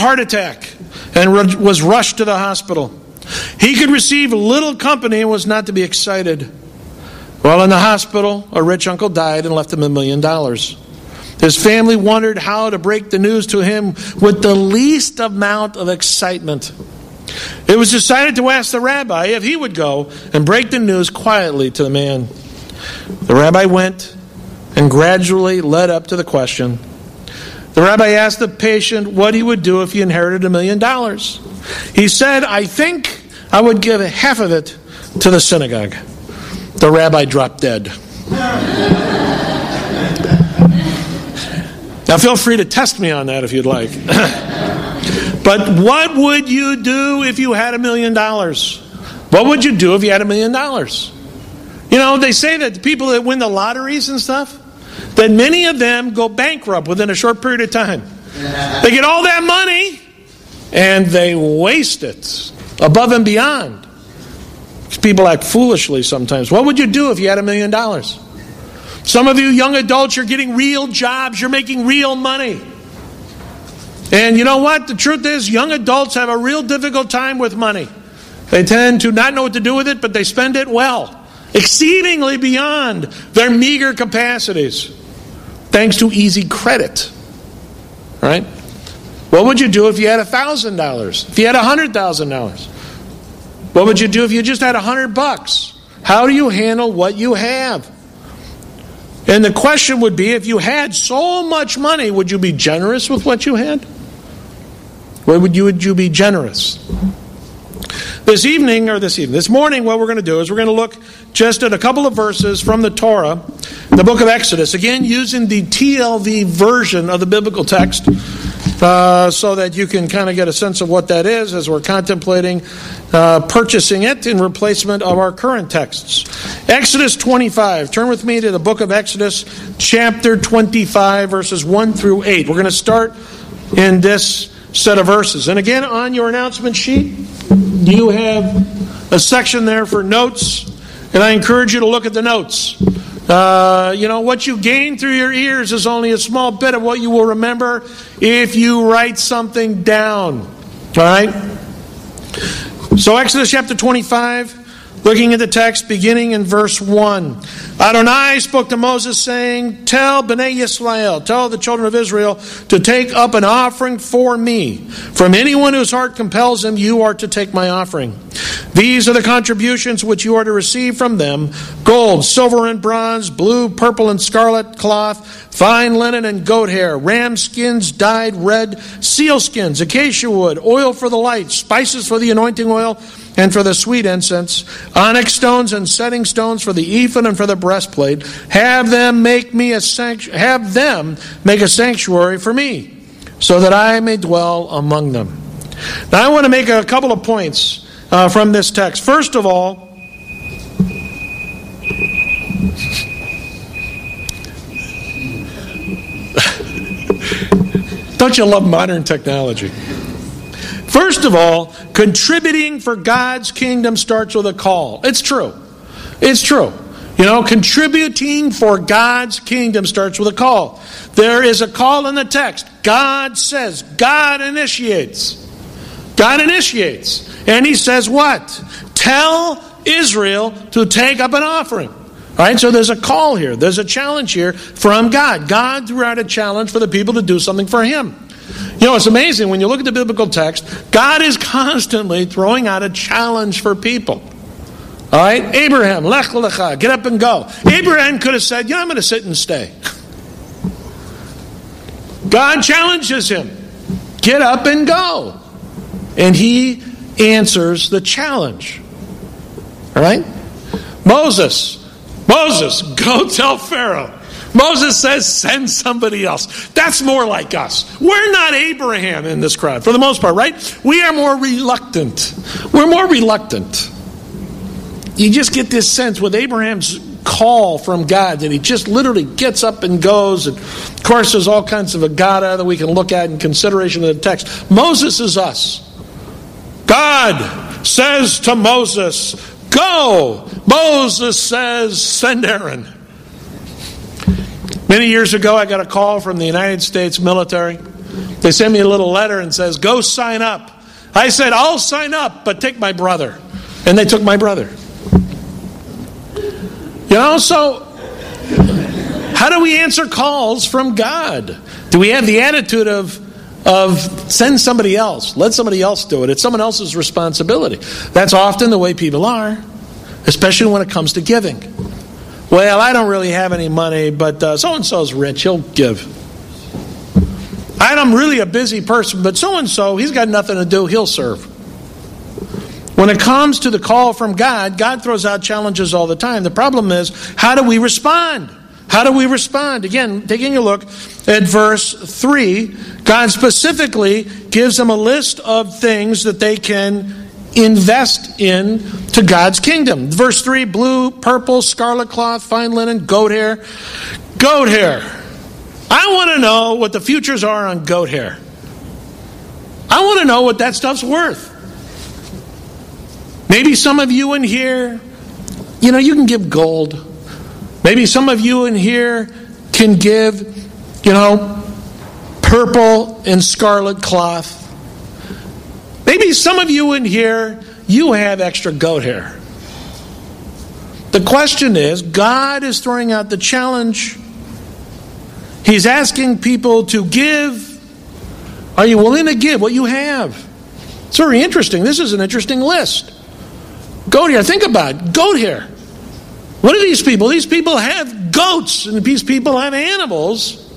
heart attack and was rushed to the hospital. He could receive little company and was not to be excited. While in the hospital, a rich uncle died and left him a million dollars. His family wondered how to break the news to him with the least amount of excitement. It was decided to ask the rabbi if he would go and break the news quietly to the man. The rabbi went and gradually led up to the question. The rabbi asked the patient what he would do if he inherited a million dollars. He said, I think I would give half of it to the synagogue. The rabbi dropped dead. Now, feel free to test me on that if you'd like. but what would you do if you had a million dollars? What would you do if you had a million dollars? You know, they say that the people that win the lotteries and stuff, that many of them go bankrupt within a short period of time. They get all that money and they waste it above and beyond. People act foolishly sometimes. What would you do if you had a million dollars? Some of you young adults, you're getting real jobs, you're making real money. And you know what? The truth is, young adults have a real difficult time with money. They tend to not know what to do with it, but they spend it well, exceedingly beyond their meager capacities, thanks to easy credit. Right? What would you do if you had $1,000? If you had $100,000? What would you do if you just had 100 bucks? How do you handle what you have? And the question would be if you had so much money, would you be generous with what you had? Or would you, would you be generous? This evening, or this evening, this morning, what we're going to do is we're going to look just at a couple of verses from the Torah, the book of Exodus, again using the TLV version of the biblical text. Uh, so that you can kind of get a sense of what that is as we're contemplating uh, purchasing it in replacement of our current texts. Exodus 25. Turn with me to the book of Exodus, chapter 25, verses 1 through 8. We're going to start in this set of verses. And again, on your announcement sheet, you have a section there for notes, and I encourage you to look at the notes. Uh, you know, what you gain through your ears is only a small bit of what you will remember if you write something down. All right? So, Exodus chapter 25. Looking at the text beginning in verse 1. Adonai spoke to Moses, saying, Tell Bnei Yisrael, tell the children of Israel, to take up an offering for me. From anyone whose heart compels him, you are to take my offering. These are the contributions which you are to receive from them gold, silver, and bronze, blue, purple, and scarlet cloth, fine linen and goat hair, ram skins dyed red, seal skins, acacia wood, oil for the light, spices for the anointing oil and for the sweet incense, onyx stones and setting stones for the ephod and for the breastplate. Have them make me a sanctuary, have them make a sanctuary for me, so that I may dwell among them. Now I want to make a couple of points uh, from this text. First of all, don't you love modern technology? First of all, contributing for God's kingdom starts with a call. It's true. It's true. You know, contributing for God's kingdom starts with a call. There is a call in the text. God says, God initiates. God initiates. And he says what? Tell Israel to take up an offering. Right? So there's a call here. There's a challenge here from God. God threw out a challenge for the people to do something for him. You know, it's amazing when you look at the biblical text, God is constantly throwing out a challenge for people. All right? Abraham, lech lecha, get up and go. Abraham could have said, you know, I'm going to sit and stay. God challenges him, get up and go. And he answers the challenge. All right? Moses, Moses, go tell Pharaoh. Moses says, send somebody else. That's more like us. We're not Abraham in this crowd, for the most part, right? We are more reluctant. We're more reluctant. You just get this sense with Abraham's call from God that he just literally gets up and goes. And of course, there's all kinds of aggadah that we can look at in consideration of the text. Moses is us. God says to Moses, Go. Moses says, Send Aaron. Many years ago, I got a call from the United States military. They sent me a little letter and says, "Go sign up." I said, "I'll sign up, but take my brother." And they took my brother. You know, so how do we answer calls from God? Do we have the attitude of of send somebody else, let somebody else do it. It's someone else's responsibility. That's often the way people are, especially when it comes to giving. Well, I don't really have any money, but uh, so and so's rich, he'll give. I'm really a busy person, but so and so, he's got nothing to do, he'll serve. When it comes to the call from God, God throws out challenges all the time. The problem is, how do we respond? How do we respond? Again, taking a look at verse 3, God specifically gives them a list of things that they can invest in to God's kingdom. Verse 3 blue, purple, scarlet cloth, fine linen, goat hair. Goat hair. I want to know what the futures are on goat hair. I want to know what that stuff's worth. Maybe some of you in here, you know, you can give gold. Maybe some of you in here can give, you know, purple and scarlet cloth. Maybe some of you in here, you have extra goat hair. The question is God is throwing out the challenge. He's asking people to give. Are you willing to give what you have? It's very interesting. This is an interesting list. Goat hair, think about it. Goat hair. What are these people? These people have goats, and these people have animals.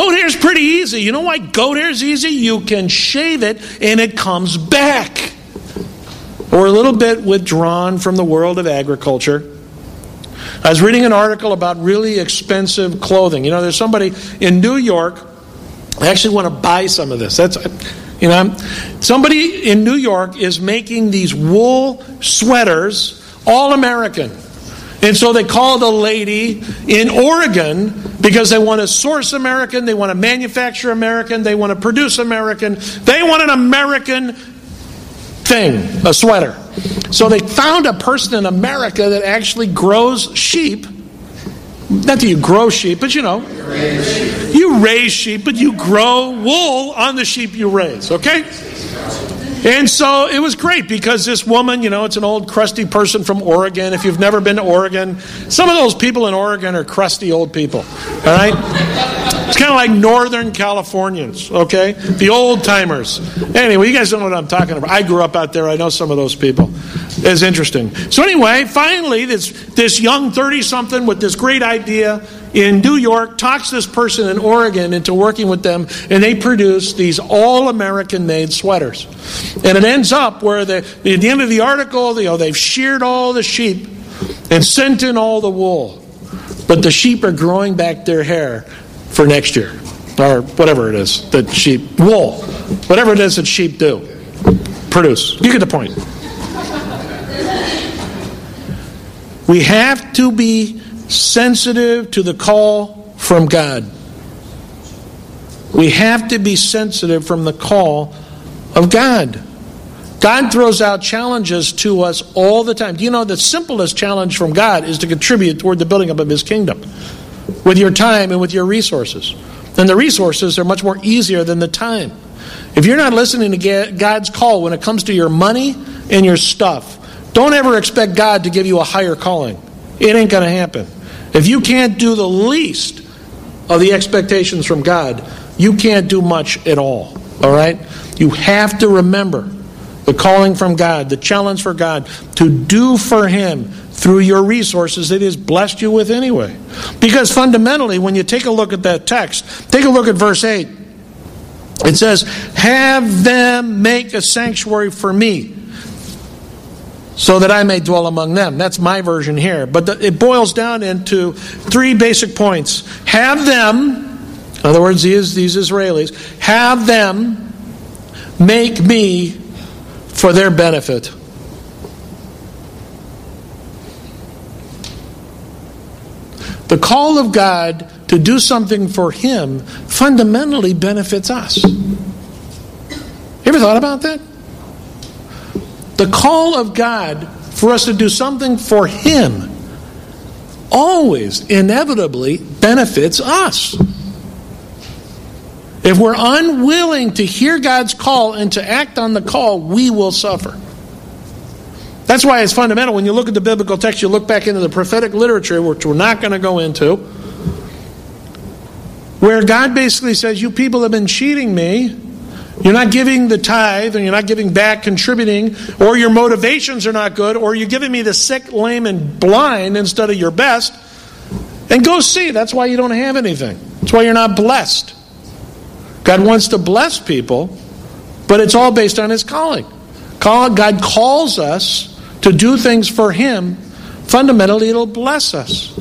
Goat hair is pretty easy. You know why goat hair is easy? You can shave it and it comes back. Or a little bit withdrawn from the world of agriculture. I was reading an article about really expensive clothing. You know, there's somebody in New York. I actually want to buy some of this. That's you know, somebody in New York is making these wool sweaters, all American. And so they called a lady in Oregon because they want to source American, they want to manufacture American, they want to produce American, they want an American thing, a sweater. So they found a person in America that actually grows sheep. Not that you grow sheep, but you know, you raise sheep, but you grow wool on the sheep you raise, okay? And so it was great because this woman, you know, it's an old crusty person from Oregon. If you've never been to Oregon, some of those people in Oregon are crusty old people. All right? It's kind of like Northern Californians, okay? The old timers. Anyway, you guys don't know what I'm talking about. I grew up out there. I know some of those people. It's interesting. So anyway, finally, this this young 30 something with this great idea in New York talks this person in Oregon into working with them, and they produce these all American made sweaters. And it ends up where the, at the end of the article, you know, they've sheared all the sheep and sent in all the wool. But the sheep are growing back their hair for next year, or whatever it is that sheep, wool, whatever it is that sheep do, produce. You get the point. We have to be sensitive to the call from God. We have to be sensitive from the call of God. God throws out challenges to us all the time. Do you know the simplest challenge from God is to contribute toward the building up of His kingdom with your time and with your resources? And the resources are much more easier than the time. If you're not listening to God's call when it comes to your money and your stuff, don't ever expect God to give you a higher calling. It ain't going to happen. If you can't do the least of the expectations from God, you can't do much at all. All right? You have to remember the calling from God, the challenge for God to do for Him through your resources that He has blessed you with anyway. Because fundamentally, when you take a look at that text, take a look at verse 8. It says, Have them make a sanctuary for me so that I may dwell among them. That's my version here. But the, it boils down into three basic points. Have them, in other words, these, these Israelis, have them make me for their benefit. The call of God to do something for Him fundamentally benefits us. You ever thought about that? The call of God for us to do something for Him always, inevitably benefits us. If we're unwilling to hear God's call and to act on the call, we will suffer. That's why it's fundamental. When you look at the biblical text, you look back into the prophetic literature, which we're not going to go into, where God basically says, You people have been cheating me. You're not giving the tithe, and you're not giving back, contributing, or your motivations are not good, or you're giving me the sick, lame, and blind instead of your best. And go see. That's why you don't have anything. That's why you're not blessed. God wants to bless people, but it's all based on His calling. God calls us to do things for Him. Fundamentally, it'll bless us.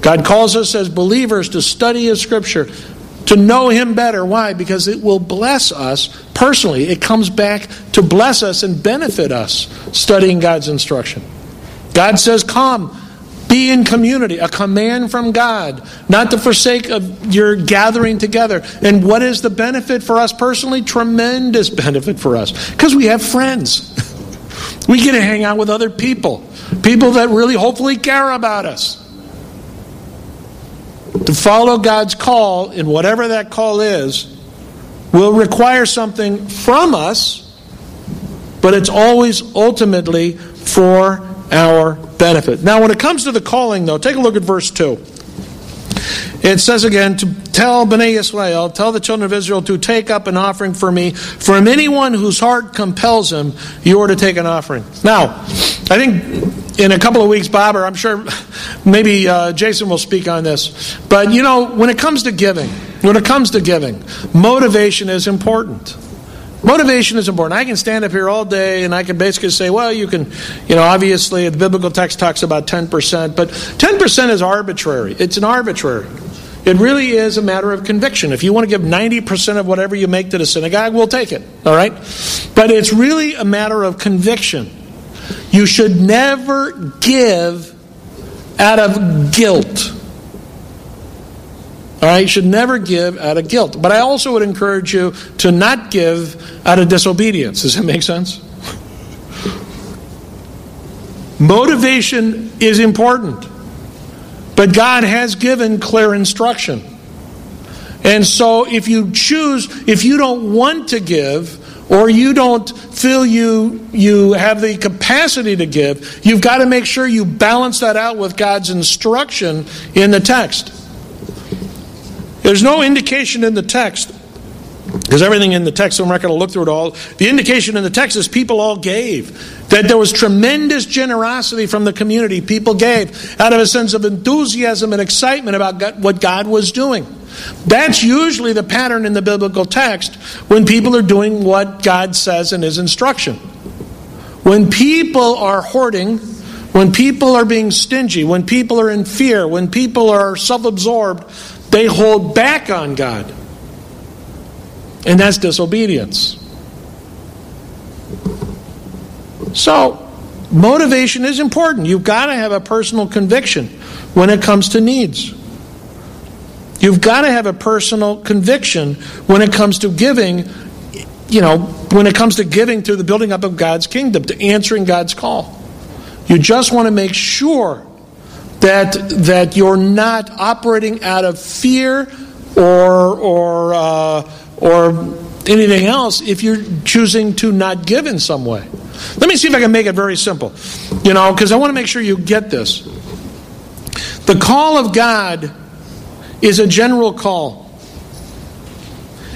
God calls us as believers to study His Scripture, to know Him better. Why? Because it will bless us personally. It comes back to bless us and benefit us studying God's instruction. God says, Come, be in community, a command from God, not to forsake of your gathering together. And what is the benefit for us personally? Tremendous benefit for us because we have friends. we get to hang out with other people, people that really hopefully care about us. To follow God's call, in whatever that call is, will require something from us, but it's always ultimately for our benefit. Now, when it comes to the calling, though, take a look at verse 2. It says again, to tell Bnei Israel, tell the children of Israel to take up an offering for me. From anyone whose heart compels him, you are to take an offering. Now, I think in a couple of weeks, Bob, or I'm sure maybe uh, Jason will speak on this. But, you know, when it comes to giving, when it comes to giving, motivation is important. Motivation is important. I can stand up here all day and I can basically say, well, you can, you know, obviously the biblical text talks about 10%, but 10% is arbitrary. It's an arbitrary. It really is a matter of conviction. If you want to give 90% of whatever you make to the synagogue, we'll take it. All right? But it's really a matter of conviction. You should never give out of guilt. All right, you should never give out of guilt. But I also would encourage you to not give out of disobedience. Does that make sense? Motivation is important, but God has given clear instruction. And so if you choose, if you don't want to give, or you don't feel you you have the capacity to give, you've got to make sure you balance that out with God's instruction in the text. There's no indication in the text, because everything in the text, I'm not going to look through it all. The indication in the text is people all gave. That there was tremendous generosity from the community. People gave out of a sense of enthusiasm and excitement about what God was doing. That's usually the pattern in the biblical text when people are doing what God says in His instruction. When people are hoarding, when people are being stingy, when people are in fear, when people are self absorbed, they hold back on God. And that's disobedience. So, motivation is important. You've got to have a personal conviction when it comes to needs. You've got to have a personal conviction when it comes to giving, you know, when it comes to giving to the building up of God's kingdom, to answering God's call. You just want to make sure that that you're not operating out of fear or or uh, or anything else if you're choosing to not give in some way. Let me see if I can make it very simple. You know, because I want to make sure you get this. The call of God is a general call.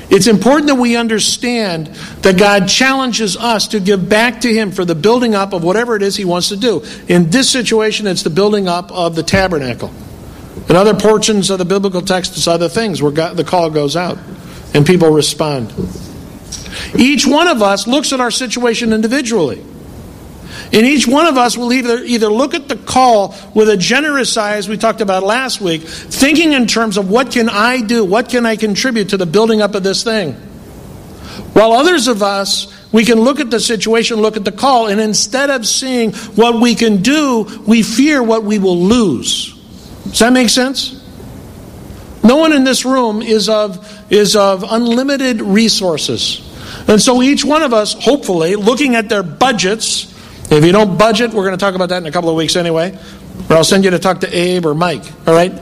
It's important that we understand that God challenges us to give back to Him for the building up of whatever it is He wants to do. In this situation, it's the building up of the tabernacle. In other portions of the biblical text, it's other things where God, the call goes out and people respond. Each one of us looks at our situation individually. And each one of us will either, either look at the call with a generous eye, as we talked about last week, thinking in terms of what can I do? What can I contribute to the building up of this thing? While others of us, we can look at the situation, look at the call, and instead of seeing what we can do, we fear what we will lose. Does that make sense? No one in this room is of, is of unlimited resources. And so each one of us, hopefully, looking at their budgets, if you don't budget, we're going to talk about that in a couple of weeks anyway. Or I'll send you to talk to Abe or Mike. All right?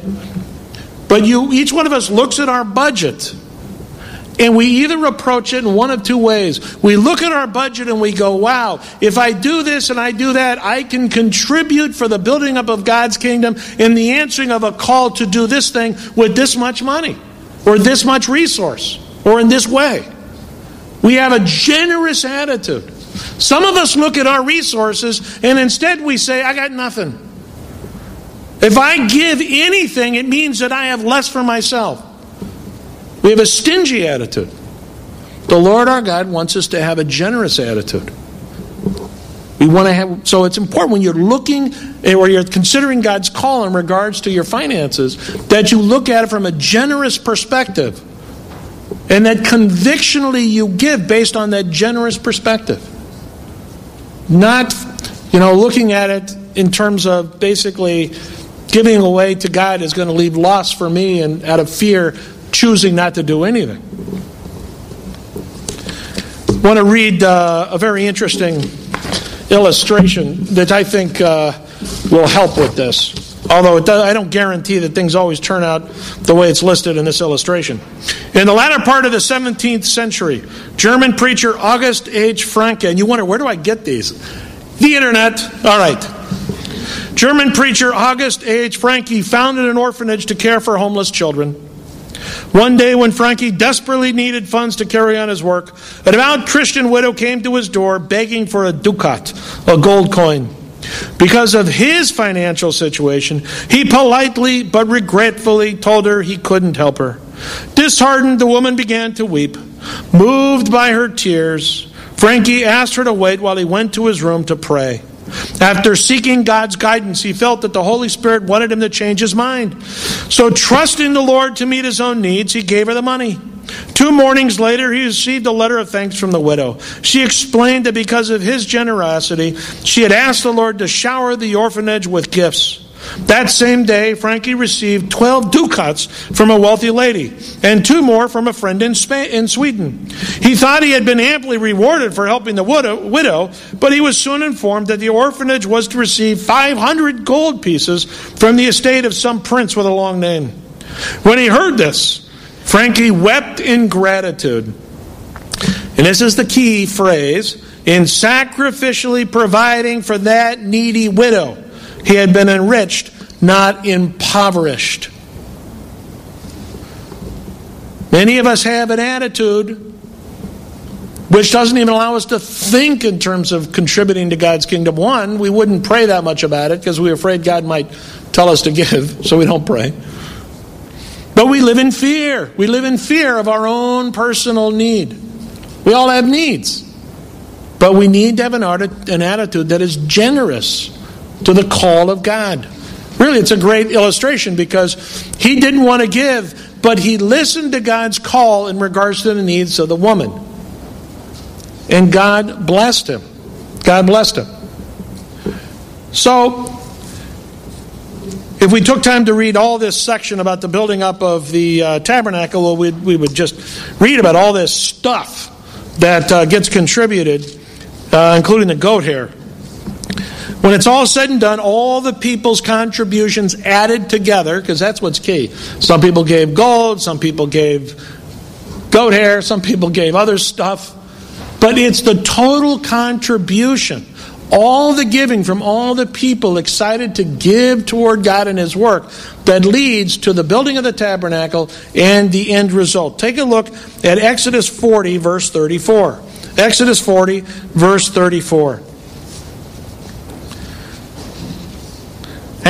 But you, each one of us looks at our budget And we either approach it in one of two ways. We look at our budget and we go, wow, if I do this and I do that, I can contribute for the building up of God's kingdom in the answering of a call to do this thing with this much money or this much resource or in this way. We have a generous attitude. Some of us look at our resources and instead we say, I got nothing. If I give anything, it means that I have less for myself. We have a stingy attitude. The Lord our God wants us to have a generous attitude. We want to have so it's important when you're looking eh, or you're considering God's call in regards to your finances that you look at it from a generous perspective. And that convictionally you give based on that generous perspective. Not, you know, looking at it in terms of basically giving away to God is going to leave loss for me and out of fear choosing not to do anything. I want to read uh, a very interesting illustration that I think uh, will help with this. Although does, I don't guarantee that things always turn out the way it's listed in this illustration. In the latter part of the 17th century, German preacher August H. Francke, and you wonder, where do I get these? The internet. All right. German preacher August H. Francke founded an orphanage to care for homeless children. One day, when Frankie desperately needed funds to carry on his work, a devout Christian widow came to his door begging for a ducat, a gold coin. Because of his financial situation, he politely but regretfully told her he couldn't help her. Disheartened, the woman began to weep. Moved by her tears, Frankie asked her to wait while he went to his room to pray. After seeking God's guidance, he felt that the Holy Spirit wanted him to change his mind. So, trusting the Lord to meet his own needs, he gave her the money. Two mornings later, he received a letter of thanks from the widow. She explained that because of his generosity, she had asked the Lord to shower the orphanage with gifts. That same day, Frankie received 12 ducats from a wealthy lady and two more from a friend in, in Sweden. He thought he had been amply rewarded for helping the widow, widow, but he was soon informed that the orphanage was to receive 500 gold pieces from the estate of some prince with a long name. When he heard this, Frankie wept in gratitude. And this is the key phrase in sacrificially providing for that needy widow. He had been enriched, not impoverished. Many of us have an attitude which doesn't even allow us to think in terms of contributing to God's kingdom. One, we wouldn't pray that much about it because we're afraid God might tell us to give, so we don't pray. But we live in fear. We live in fear of our own personal need. We all have needs. But we need to have an, attitude that is generous to the call of God. Really, it's a great illustration because he didn't want to give, but he listened to God's call in regards to the needs of the woman. And God blessed him. God blessed him. So, if we took time to read all this section about the building up of the uh, tabernacle, well, we, we would just read about all this stuff that uh, gets contributed, uh, including the goat hair. When it's all said and done, all the people's contributions added together, because that's what's key. Some people gave gold, some people gave goat hair, some people gave other stuff. But it's the total contribution, all the giving from all the people excited to give toward God and His work that leads to the building of the tabernacle and the end result. Take a look at Exodus 40, verse 34. Exodus 40, verse 34.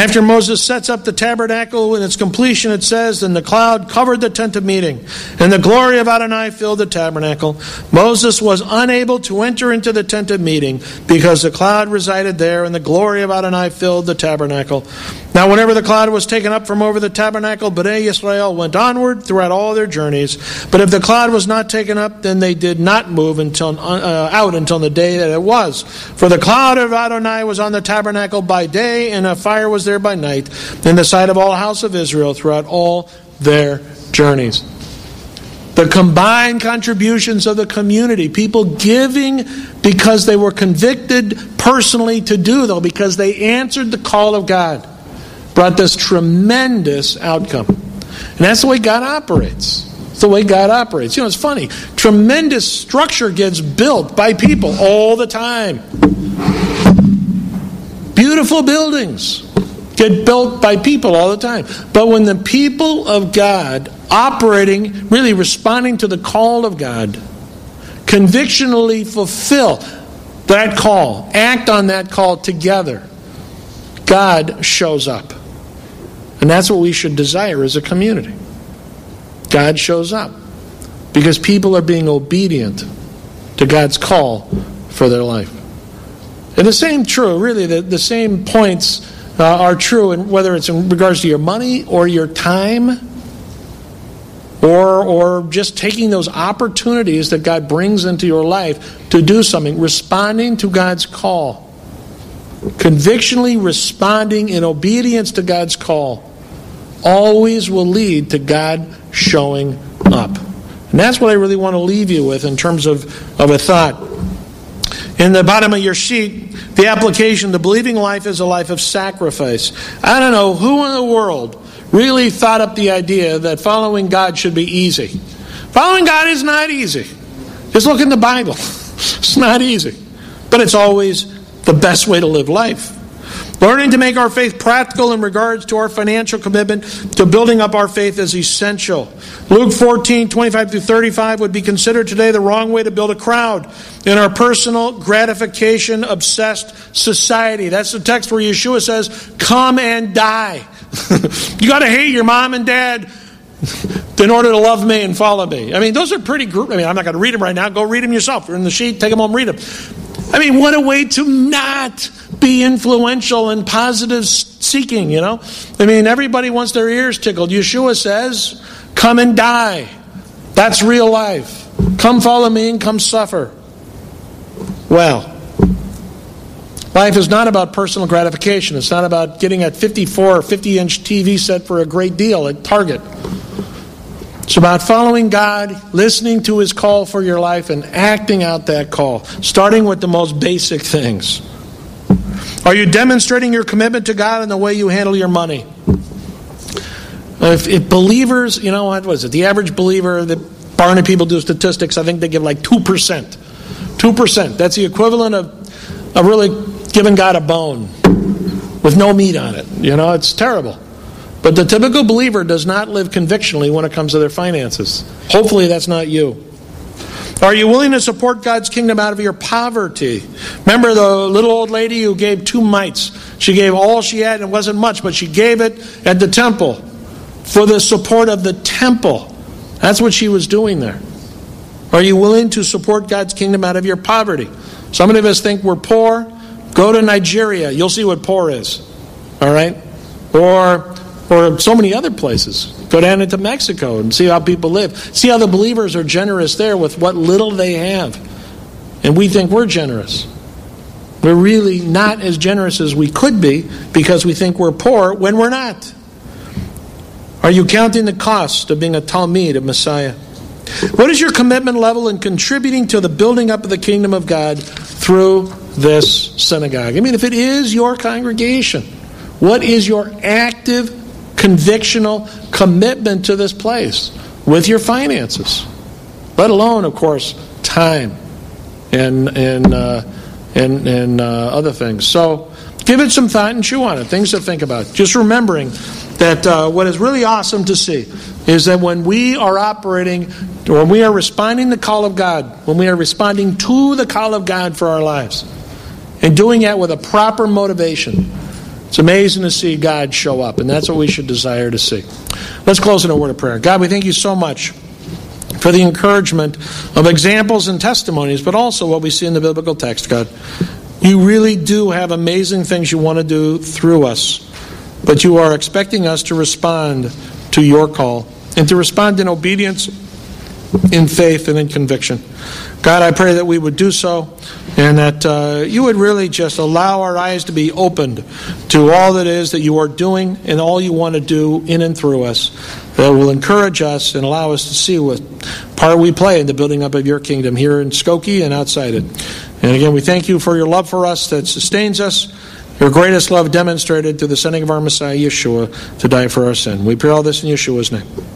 After Moses sets up the tabernacle in its completion, it says, And the cloud covered the tent of meeting, and the glory of Adonai filled the tabernacle. Moses was unable to enter into the tent of meeting because the cloud resided there, and the glory of Adonai filled the tabernacle. Now, whenever the cloud was taken up from over the tabernacle, Bnei Israel went onward throughout all their journeys. But if the cloud was not taken up, then they did not move until, uh, out until the day that it was. For the cloud of Adonai was on the tabernacle by day, and a fire was there by night, in the sight of all house of Israel throughout all their journeys. The combined contributions of the community, people giving because they were convicted personally to do, though, because they answered the call of God, brought this tremendous outcome. And that's the way God operates. It's the way God operates. You know, it's funny. Tremendous structure gets built by people all the time. Beautiful buildings get built by people all the time. But when the people of God operating, really responding to the call of God, convictionally fulfill that call, act on that call together, God shows up. And that's what we should desire as a community. God shows up because people are being obedient to God's call for their life. And the same true, really, the, the same points uh, are true, in, whether it's in regards to your money or your time or, or just taking those opportunities that God brings into your life to do something, responding to God's call. Convictionally responding in obedience to God's call always will lead to God showing up. And that's what I really want to leave you with in terms of, of a thought. In the bottom of your sheet, the application, the believing life is a life of sacrifice. I don't know who in the world really thought up the idea that following God should be easy. Following God is not easy. Just look in the Bible. It's not easy. But it's always the best way to live life. Learning to make our faith practical in regards to our financial commitment to building up our faith is essential. Luke 14, 25 through 35 would be considered today the wrong way to build a crowd in our personal gratification obsessed society. That's the text where Yeshua says, Come and die. you got to hate your mom and dad in order to love me and follow me. I mean, those are pretty. I mean, I'm not going to read them right now. Go read them yourself. They're in the sheet. Take them home, read them. I mean, what a way to not be influential and positive seeking, you know? I mean, everybody wants their ears tickled. Yeshua says, Come and die. That's real life. Come follow me and come suffer. Well, Life is not about personal gratification. It's not about getting a 54 or 50 inch TV set for a great deal at Target. It's about following God, listening to His call for your life, and acting out that call, starting with the most basic things. Are you demonstrating your commitment to God in the way you handle your money? If, if believers, you know what was it? The average believer, the Barna people do statistics, I think they give like 2%. 2%. That's the equivalent of, of really giving God a bone with no meat on it. You know, it's terrible. But the typical believer does not live convictionally when it comes to their finances. Hopefully, that's not you. Are you willing to support God's kingdom out of your poverty? Remember the little old lady who gave two mites? She gave all she had, and it wasn't much, but she gave it at the temple for the support of the temple. That's what she was doing there. Are you willing to support God's kingdom out of your poverty? Some of us think we're poor. Go to Nigeria. You'll see what poor is. All right? Or, or so many other places. Go down into Mexico and see how people live. See how the believers are generous there with what little they have. And we think we're generous. We're really not as generous as we could be because we think we're poor when we're not. Are you counting the cost of being a talmid of Messiah? What is your commitment level in contributing to the building up of the kingdom of God through this synagogue? I mean, if it is your congregation, what is your active, convictional commitment to this place with your finances? Let alone, of course, time and and uh, and and uh, other things. So, give it some thought and chew on it. Things to think about. Just remembering that uh, what is really awesome to see is that when we are operating, when we are responding to the call of God, when we are responding to the call of God for our lives, and doing that with a proper motivation, it's amazing to see God show up, and that's what we should desire to see. Let's close in a word of prayer. God, we thank you so much for the encouragement of examples and testimonies, but also what we see in the biblical text, God. You really do have amazing things you want to do through us, but you are expecting us to respond to your call and to respond in obedience, in faith, and in conviction. God, I pray that we would do so and that uh, you would really just allow our eyes to be opened to all that is that you are doing and all you want to do in and through us that will encourage us and allow us to see what part we play in the building up of your kingdom here in Skokie and outside it. And again, we thank you for your love for us that sustains us, your greatest love demonstrated through the sending of our Messiah, Yeshua, to die for our sin. We pray all this in Yeshua's name.